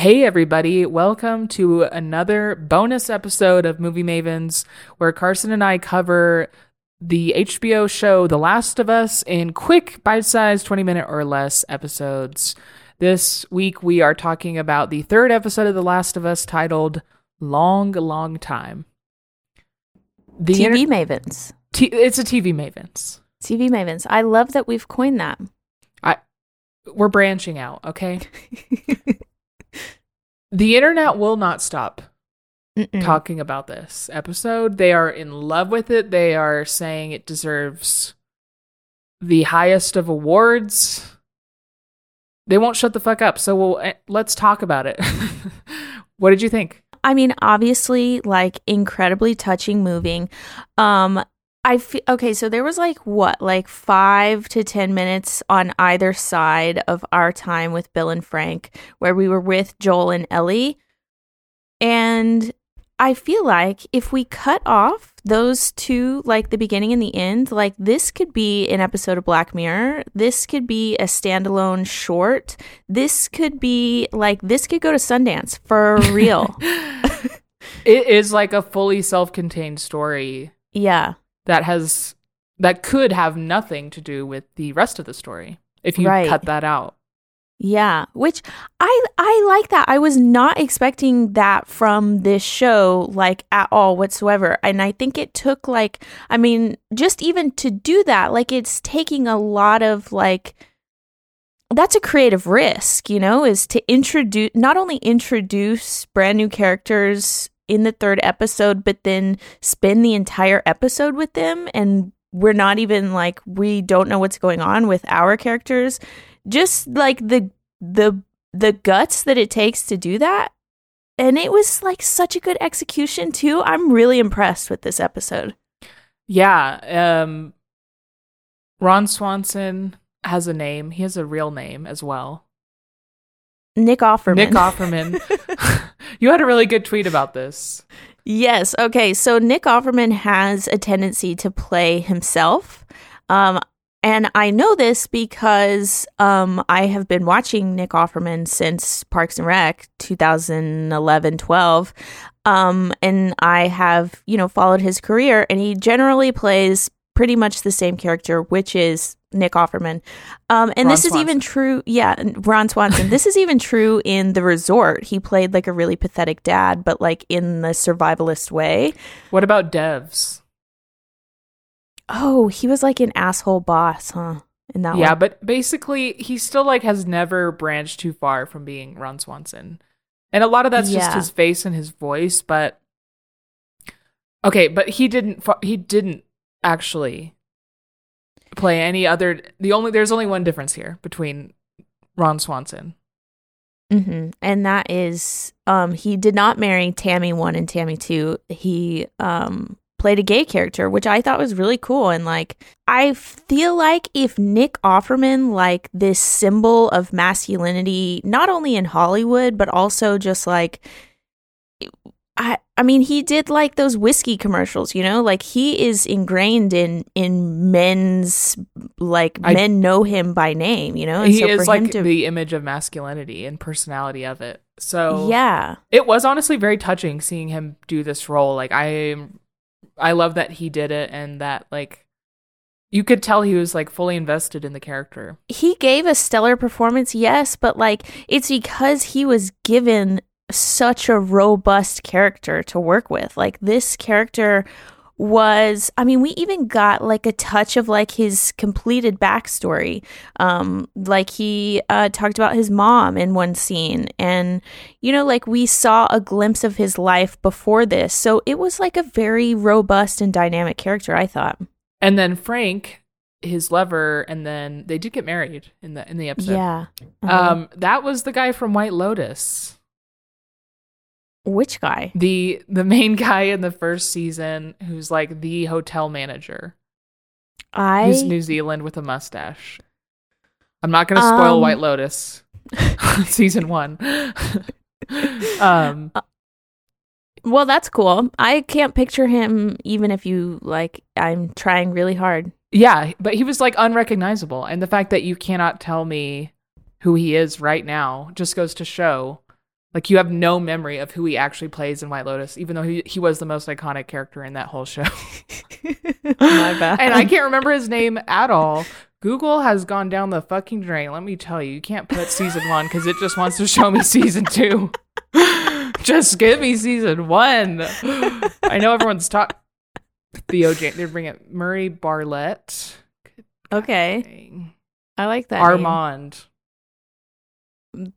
Hey, everybody, welcome to another bonus episode of Movie Mavens, where Carson and I cover the HBO show The Last of Us in quick, bite sized 20 minute or less episodes. This week, we are talking about the third episode of The Last of Us titled Long, Long Time. The TV inter- Mavens. T- it's a TV Mavens. TV Mavens. I love that we've coined that. I we're branching out, okay? the internet will not stop Mm-mm. talking about this episode. They are in love with it. They are saying it deserves the highest of awards. They won't shut the fuck up. So we'll, eh, let's talk about it. what did you think? I mean, obviously, like incredibly touching, moving. Um, I feel okay. So there was like what, like five to 10 minutes on either side of our time with Bill and Frank, where we were with Joel and Ellie. And I feel like if we cut off those two, like the beginning and the end, like this could be an episode of Black Mirror. This could be a standalone short. This could be like, this could go to Sundance for real. it is like a fully self contained story. Yeah that has that could have nothing to do with the rest of the story if you right. cut that out. Yeah, which I I like that. I was not expecting that from this show like at all whatsoever. And I think it took like I mean, just even to do that, like it's taking a lot of like that's a creative risk, you know, is to introduce not only introduce brand new characters in the third episode, but then spend the entire episode with them and we're not even like we don't know what's going on with our characters. Just like the the the guts that it takes to do that. And it was like such a good execution too. I'm really impressed with this episode. Yeah, um Ron Swanson has a name. He has a real name as well. Nick Offerman. Nick Offerman. you had a really good tweet about this. Yes. Okay. So Nick Offerman has a tendency to play himself. Um, and I know this because um, I have been watching Nick Offerman since Parks and Rec 2011 12. Um, and I have, you know, followed his career, and he generally plays pretty much the same character, which is Nick Offerman. Um, and Ron this Swanson. is even true. Yeah, Ron Swanson. this is even true in The Resort. He played like a really pathetic dad, but like in the survivalist way. What about Devs? Oh, he was like an asshole boss, huh? In that yeah, one. but basically, he still like has never branched too far from being Ron Swanson, and a lot of that's yeah. just his face and his voice. But okay, but he didn't. He didn't actually play any other. The only there's only one difference here between Ron Swanson. Mm-hmm. And that is, um, he did not marry Tammy one and Tammy two. He um played a gay character, which I thought was really cool. And like, I feel like if Nick Offerman, like this symbol of masculinity, not only in Hollywood but also just like I I mean he did like those whiskey commercials, you know? Like he is ingrained in in men's like I, men know him by name, you know? And he so is like to, the image of masculinity and personality of it. So Yeah. It was honestly very touching seeing him do this role. Like I I love that he did it and that like you could tell he was like fully invested in the character. He gave a stellar performance, yes, but like it's because he was given such a robust character to work with. Like this character was I mean, we even got like a touch of like his completed backstory. Um, like he uh, talked about his mom in one scene, and you know, like we saw a glimpse of his life before this. So it was like a very robust and dynamic character, I thought. And then Frank, his lover, and then they did get married in the in the episode. Yeah. Uh-huh. Um, that was the guy from White Lotus. Which guy? The the main guy in the first season who's like the hotel manager. I who's New Zealand with a mustache. I'm not going to spoil um... White Lotus season 1. um uh, well, that's cool. I can't picture him even if you like I'm trying really hard. Yeah, but he was like unrecognizable and the fact that you cannot tell me who he is right now just goes to show Like you have no memory of who he actually plays in White Lotus, even though he, he was the most iconic character in that whole show. My bad. and I can't remember his name at all. Google has gone down the fucking drain. Let me tell you, you can't put season one because it just wants to show me season two. just give me season one. I know everyone's talking. Theo James, they're bringing. Murray Bartlett. Okay. Dang. I like that. name.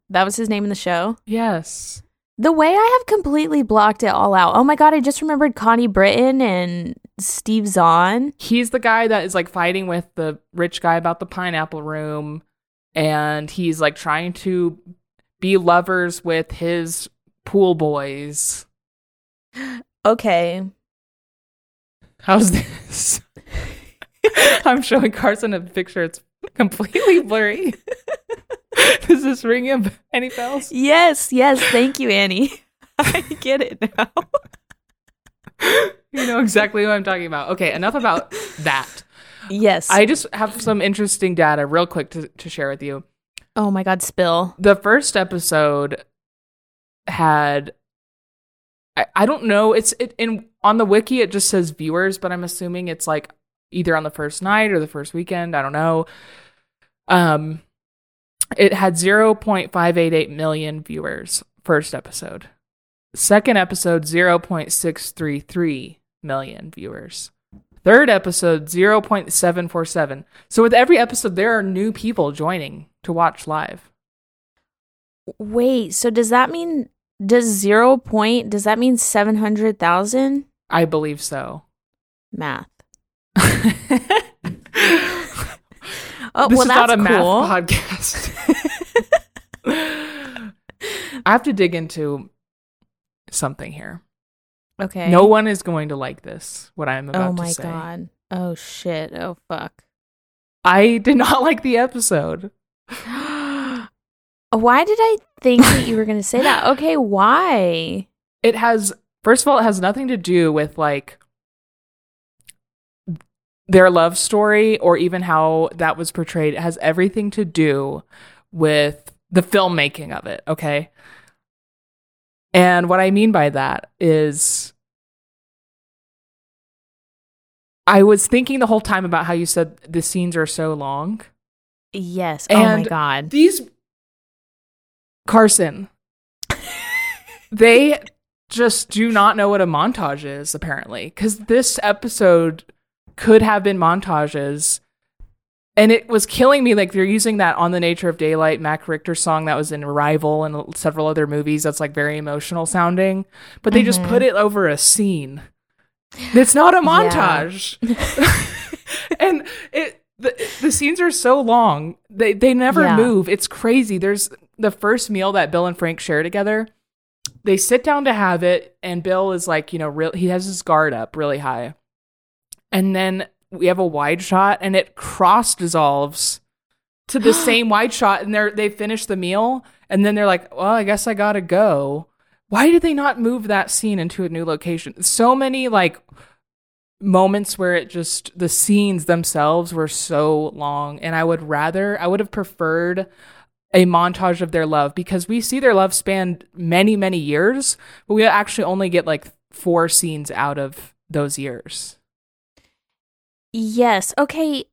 That was his name in the show. Yes. The way I have completely blocked it all out. Oh my god, I just remembered Connie Britton and Steve Zahn. He's the guy that is like fighting with the rich guy about the pineapple room. And he's like trying to be lovers with his pool boys. Okay. How's this? I'm showing Carson a picture. It's completely blurry. Does this ring any bells? Yes, yes, thank you, Annie. I get it now. You know exactly what I'm talking about. Okay, enough about that. Yes. I just have some interesting data real quick to, to share with you. oh my god, spill. The first episode had I, I don't know, it's it in on the wiki it just says viewers, but I'm assuming it's like either on the first night or the first weekend, I don't know. Um it had 0.588 million viewers first episode. Second episode 0.633 million viewers. Third episode 0.747. So with every episode there are new people joining to watch live. Wait, so does that mean does zero point does that mean seven hundred thousand? I believe so. Math. Oh, this Oh well is that's not a cool. math podcast. I have to dig into something here. okay. No one is going to like this, what I'm oh about Oh to say. Oh my god. Oh shit. Oh fuck. I did not like the episode. Why did I think that you were going to say that? Okay, why? It has first of all, it has nothing to do with like their love story or even how that was portrayed. Has everything to do with the filmmaking of it, okay? And what I mean by that is I was thinking the whole time about how you said the scenes are so long. Yes. oh my And god. These Carson, they just do not know what a montage is, apparently, because this episode could have been montages. And it was killing me. Like they're using that on the nature of daylight Max Richter song that was in Arrival and several other movies. That's like very emotional sounding, but they just Mhm. put it over a scene. It's not a montage and it the, the scenes are so long they they never Yeah. move it's crazy there's the first meal that bill and frank share together they sit down to have it and bill is like you know real he has his guard up really high and then we have a wide shot and it cross dissolves to the same wide shot and they're they finish the meal and then they're like well i guess i gotta go. Why did they not move that scene into a new location? So many like moments where it just the scenes themselves were so long and i would rather i would have preferred a montage of their love because we see their love span many many years but we actually only get like four scenes out of those years Yes. Okay.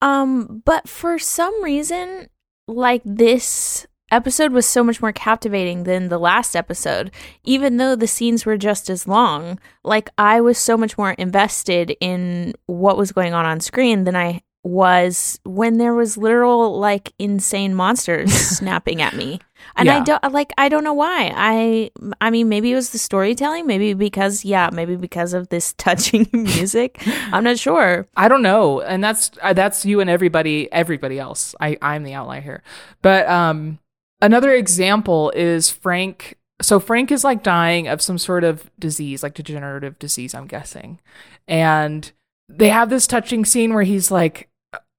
Um, but for some reason, like this episode was so much more captivating than the last episode, even though the scenes were just as long. Like I was so much more invested in what was going on on screen than I was when there was literal like insane monsters snapping at me. And I don't like I don't know why. I I mean maybe it was the storytelling, maybe because yeah, maybe because of this touching music. I'm not sure. I don't know, and that's uh, that's you and everybody everybody else. I I'm the outlier here, but um, another example is Frank. So Frank is like dying of some sort of disease, like degenerative disease, I'm guessing, and they have this touching scene where he's like,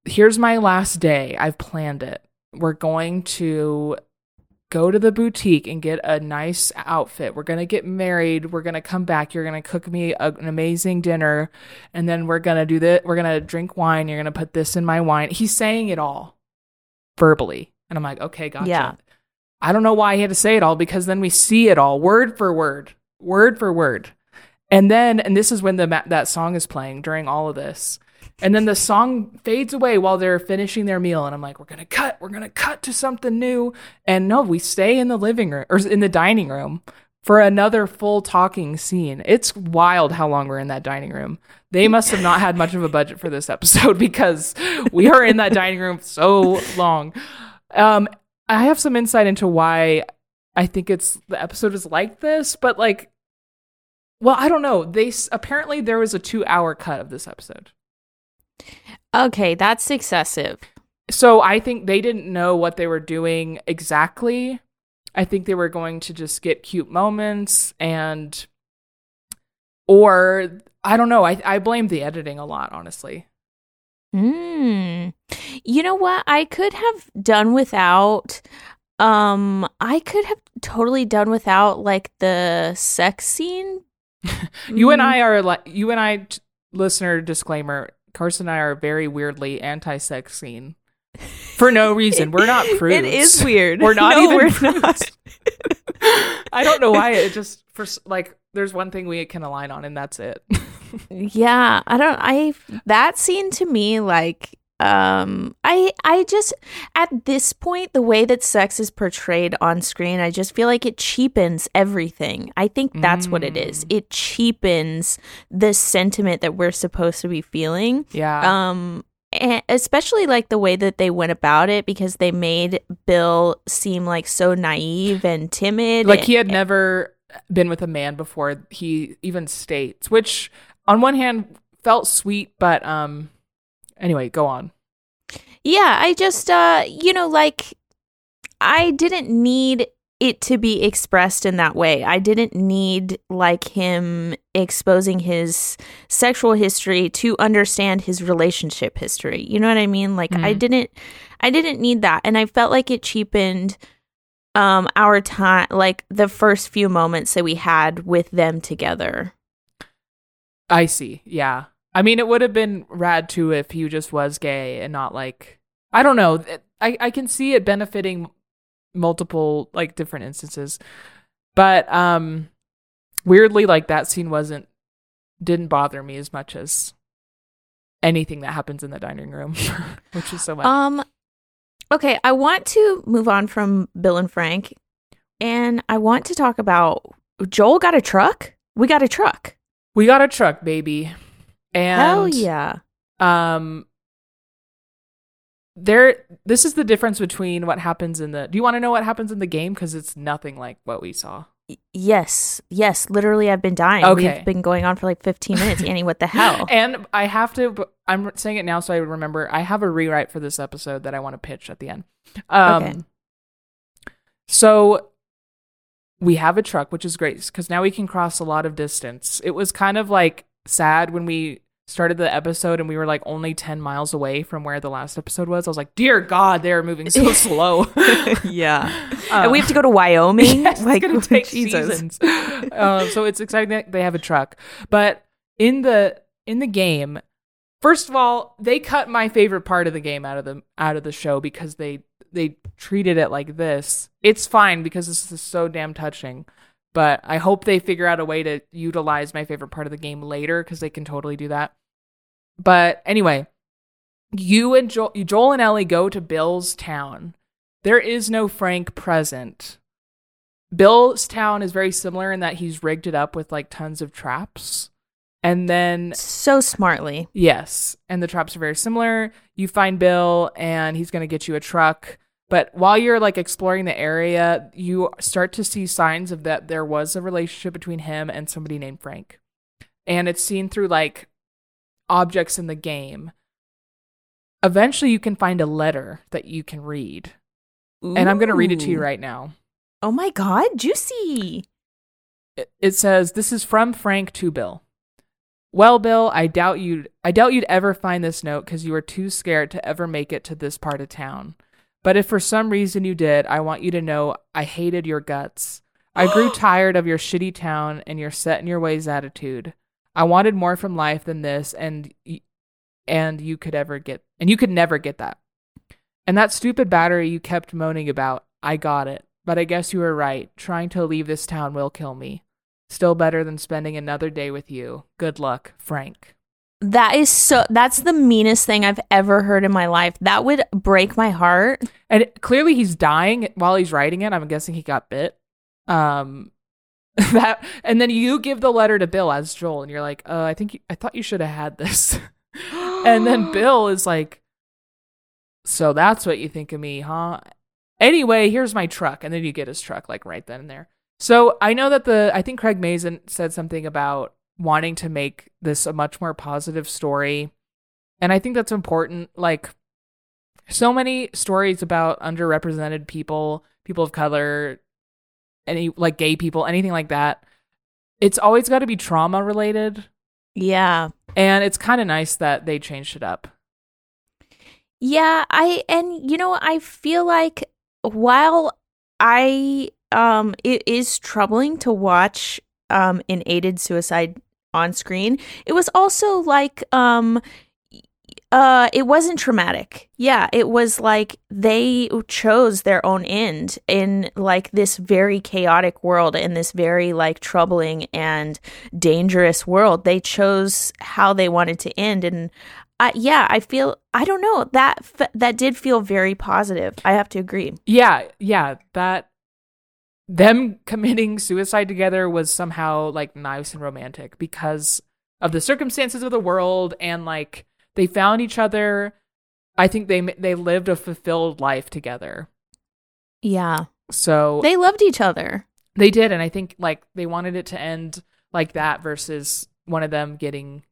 "Here's my last day. I've planned it. We're going to." Go to the boutique and get a nice outfit. We're gonna get married. We're gonna come back. You're gonna cook me a, an amazing dinner and then we're gonna do that. We're gonna drink wine. You're gonna put this in my wine. He's saying it all verbally, and I'm like, okay, gotcha. Yeah. I don't know why he had to say it all because then we see it all word for word, word for word. And then, and this is when the that song is playing during all of this. And then the song fades away while they're finishing their meal. And I'm like, we're going to cut, we're going to cut to something new. And no, we stay in the living room or in the dining room for another full talking scene. It's wild how long we're in that dining room. They must have not had much of a budget for this episode because we are in that dining room so long. Um, I have some insight into why I think it's the episode is like this, but like, well, I don't know. They apparently there was a two hour cut of this episode. Okay, that's excessive. So I think they didn't know what they were doing exactly. I think they were going to just get cute moments and or I don't know. I I blame the editing a lot, honestly. Mm. You know what? I could have done without um I could have totally done without like the sex scene. You and Mm. I are like you and I t- listener disclaimer, Carson and I are very weirdly anti-sex scene. For no reason. We're not prudes. It is weird. We're not No, even we're prudes. not. I don't know why it just for like there's one thing we can align on and that's it. Yeah, I don't I that scene to me like um I I just at this point the way that sex is portrayed on screen I just feel like it cheapens everything. I think that's what it is. Mm. It cheapens the sentiment that we're supposed to be feeling. yeah. Um and especially like the way that they went about it because they made Bill seem like so naive and timid. like he had never been with a man before he even states which on one hand felt sweet but um anyway go on Yeah, I just uh you know like I didn't need it to be expressed in that way. I didn't need like him exposing his sexual history to understand his relationship history. You know what I mean? Like I Mhm. didn't I didn't need that and I felt like it cheapened um our time like the first few moments that we had with them together. i see yeah i mean it would have been rad too if he just was gay and not like i don't know i i can see it benefiting multiple like different instances but um weirdly like that scene wasn't didn't bother me as much as anything that happens in the dining room which is so much Um okay, I want to move on from Bill and Frank and I want to talk about Joel got a truck? We got a truck. We got a truck, baby. And Hell yeah. um there this is the difference between what happens in the Do you want to know what happens in the game cuz it's nothing like what we saw. Yes. Yes, literally I've been dying. Okay. We've been going on for like 15 minutes. Annie, what the hell? And I have to I'm saying it now so I remember I have a rewrite for this episode that I want to pitch at the end. Um Okay. So we have a truck, which is great because now we can cross a lot of distance. It was kind of like sad when we started the episode and we were like only 10 miles away from where the last episode was. I was like, dear God, they're moving so slow. yeah. Uh, and we have to go to Wyoming? yes, like it's take Jesus. seasons. uh, so it's exciting that they have a truck. But in the in the game, first of all, they cut my favorite part of the game out of the out of the show because they they treated it like this. It's fine because this is so damn touching. But I hope they figure out a way to utilize my favorite part of the game later because they can totally do that. But anyway, you and Joel, Joel and Ellie go to Bill's town. There is no Frank present. Bill's town is very similar in that he's rigged it up with like tons of traps. And then So smartly. Yes, and the traps are very similar. You find Bill and he's going to get you a truck. But while you're like exploring the area, you start to see signs of that there was a relationship between him and somebody named Frank. And it's seen through like objects in the game. Eventually you can find a letter that you can read. And I'm going to read it to you right now. Oh my god, juicy. it- it says this is from Frank to Bill. Well, Bill, I doubt you'd I doubt you'd ever find this note because you were too scared to ever make it to this part of town. But if for some reason you did, I want you to know I hated your guts. I grew tired of your shitty town and your set in your ways attitude. I wanted more from life than this, and y- and you could ever get and you could never get that. And that stupid battery you kept moaning about, I got it. but I guess you were right. Trying to leave this town will kill me. Still better than spending another day with you. Good luck, Frank. That is so that's the meanest thing I've ever heard in my life. That would break my heart. And it- clearly he's dying while he's writing it. I'm guessing he got bit. Um that and then you give the letter to Bill as Joel and you're like, "Uh, I think you, I thought you should have had this." and then Bill is like, "So that's what you think of me, huh?" Anyway, here's my truck, and then you get his truck like right then and there. So I know that the I think Craig Mazin said something about wanting to make this a much more positive story, and I think that's important. Like so many stories about underrepresented people, people of color, any like gay people, anything like that. It's always got to be trauma related, Yeah. and it's kind of nice that they changed it up. Yeah, I and you know, I feel like while I um it is troubling to watch um an aided suicide on screen, it was also like um uh it wasn't traumatic. Yeah, it was like they chose their own end in like this very chaotic world in this very like troubling and dangerous world. They chose how they wanted to end and yeah, I feel I don't know that that did feel very positive. I have to agree. Yeah, yeah, that them committing suicide together was somehow like nice and romantic because of the circumstances of the world and like they found each other. I think they they lived a fulfilled life together. Yeah, So they loved each other. They did, and I think like they wanted it to end like that versus one of them getting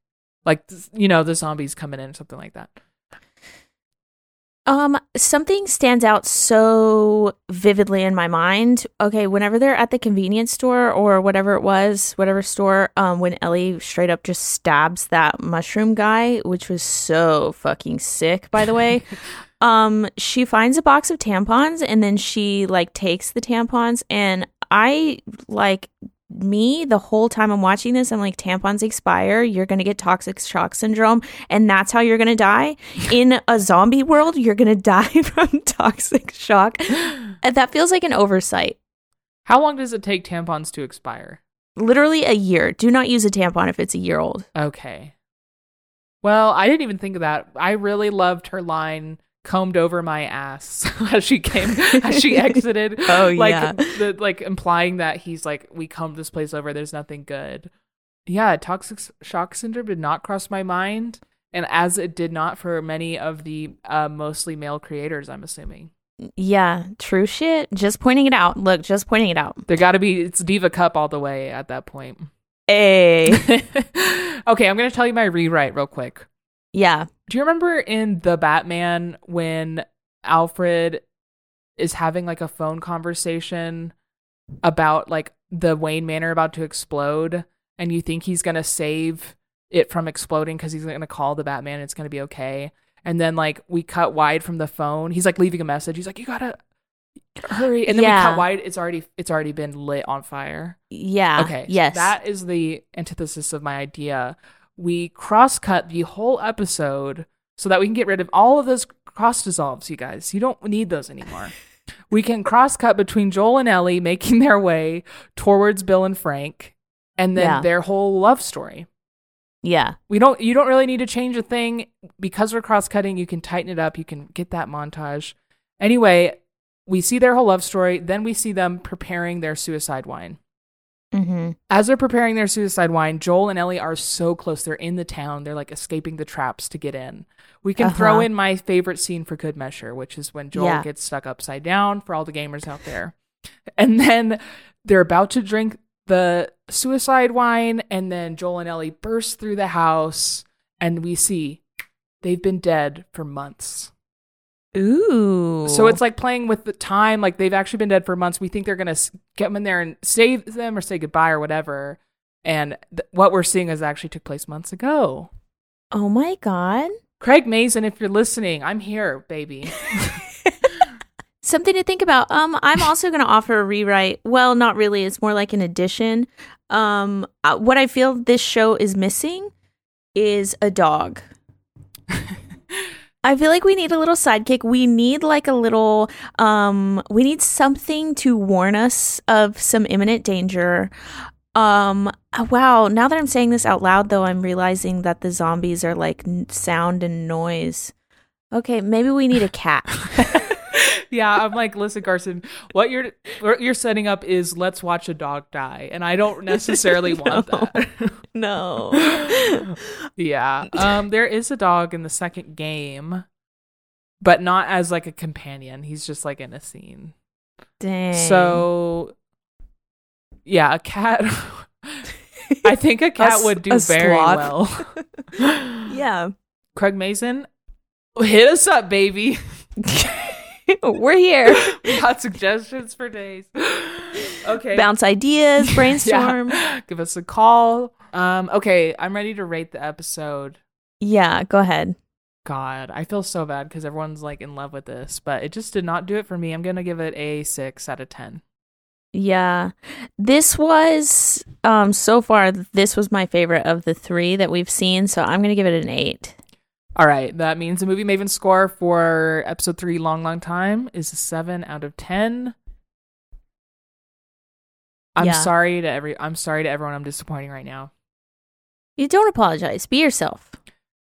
like you know the zombies coming in something like that. Um, something stands out so vividly in my mind. Okay, whenever they're at the convenience store or whatever it was, whatever store, um, when Ellie straight up just stabs that mushroom guy, which was so fucking sick, by the way. um, she finds a box of tampons and then she like takes the tampons and I like me the whole time I'm watching this, I'm like, tampons expire. You're going to get toxic shock syndrome, and that's how you're going to die. In a zombie world, you're going to die from toxic shock. And that feels like an oversight. How long does it take tampons to expire? Literally a year. Do not use a tampon if it's a year old. Okay. Well, I didn't even think of that. I really loved her line combed over my ass as she came as she exited. Oh, like yeah. the like implying that he's like we combed this place over. There's nothing good. Yeah, toxic shock syndrome did not cross my mind, and as it did not for many of the uh, mostly male creators, I'm assuming Yeah, true shit. Just pointing it out. Look, just pointing it out. there got to be it's diva cup all the way at that point. Hey. okay, I'm gonna tell you my rewrite real quick. Yeah. Do you remember in the Batman when Alfred is having like a phone conversation about like the Wayne Manor about to explode and you think he's going to save it from exploding cuz he's going to call the Batman and it's going to be okay. And then like we cut wide from the phone. He's like leaving a message. He's like you got to hurry. And then we cut wide it's already it's already been lit on fire. Yeah. Okay. so Yes. that is the antithesis of my idea. We cross cut the whole episode so that we can get rid of all of those cross dissolves, you guys. You don't need those anymore. we can cross cut between Joel and Ellie making their way towards Bill and Frank and then Yeah. their whole love story. yeah. We don't you don't really need to change a thing because we're cross cutting, you can tighten it up, you can get that montage. Anyway, we see their whole love story, then we see them preparing their suicide wine. Mm-hmm. As they're preparing their suicide wine, Joel and Ellie are so close. They're in the town. They're like escaping the traps to get in. We can throw Uh-huh. in my favorite scene for good measure, which is when Joel Yeah. gets stuck upside down for all the gamers out there. And then they're about to drink the suicide wine, and then Joel and Ellie burst through the house, and we see they've been dead for months. Ooh. So it's like playing with the time. Like they've actually been dead for months. We think they're gonna get them in there and save them or say goodbye or whatever. And th- what we're seeing is actually took place months ago. Oh my god. Craig Mazin, if you're listening, I'm here, baby. Something to think about. Um, I'm also going to offer a rewrite. Well, not really. It's more like an addition. Um, uh, what I feel this show is missing is a dog. I feel like we need a little sidekick. We need like a little um we need something to warn us of some imminent danger. Um uh, wow, now that I'm saying this out loud though, I'm realizing that the zombies are like sound and noise. Okay, maybe we need a cat. yeah, I'm like, listen, Carson, what you're what you're setting up is let's watch a dog die, and I don't necessarily want that. no. yeah, um, there is a dog in the second game, but not as like a companion. He's just like in a scene. Dang. So, yeah, a cat. I think a cat s- would do very sloth. well. yeah. Craig Mazin, hit us up, baby. We're here. We got suggestions for days. Okay. Bounce ideas, brainstorm. Yeah. Give us a call. Um, okay, I'm ready to rate the episode. Yeah, go ahead. God, I feel so bad because everyone's like in love with this, but it just did not do it for me. I'm gonna give it a six out of ten. Yeah. This was um so far this was my favorite of the 3 that we've seen, so I'm going to give it an 8. All right, that means the movie Maven score for episode three, Long Long Time, is a seven out of ten. I'm Yeah. sorry to every. I'm sorry to everyone. I'm disappointing right now. You don't apologize. Be yourself.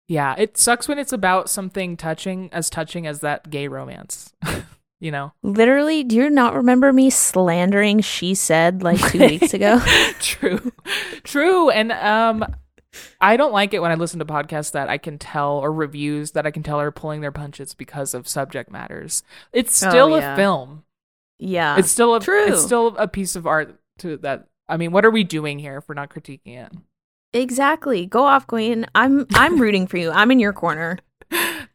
Yeah, it sucks when it's about something touching, as touching as that gay romance. you know. Literally, do you not remember me slandering she said like 2 weeks ago? True, true, and um, I don't like it when I listen to podcasts that I can tell or reviews that I can tell are pulling their punches because of subject matters. It's Oh, still yeah. a film. Yeah. It's still a True. It's still a piece of art to that. I mean, what are we doing here if we're not critiquing it? exactly. Go off, queen. I'm I'm rooting for you. I'm in your corner.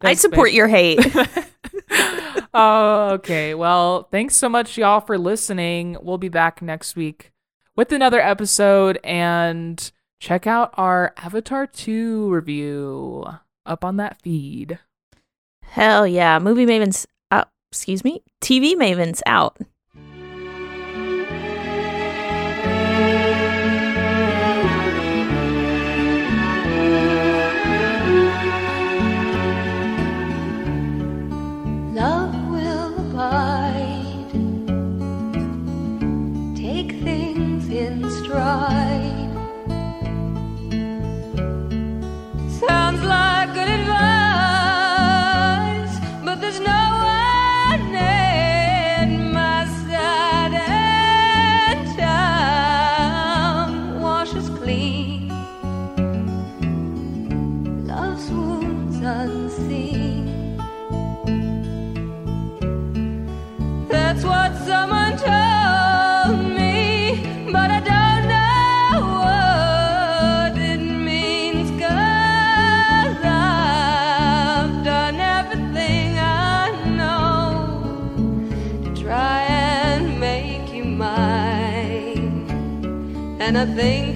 I support babe. your hate. oh, okay. Well, thanks so much, y'all, for listening. We'll be back next week with another episode and check out our Avatar 2 review up on that feed. Hell yeah. Movie Mavens out. Excuse me. TV Mavens out. Someone told me, but I don't know what it I've done everything I know to try and make you mine. And I think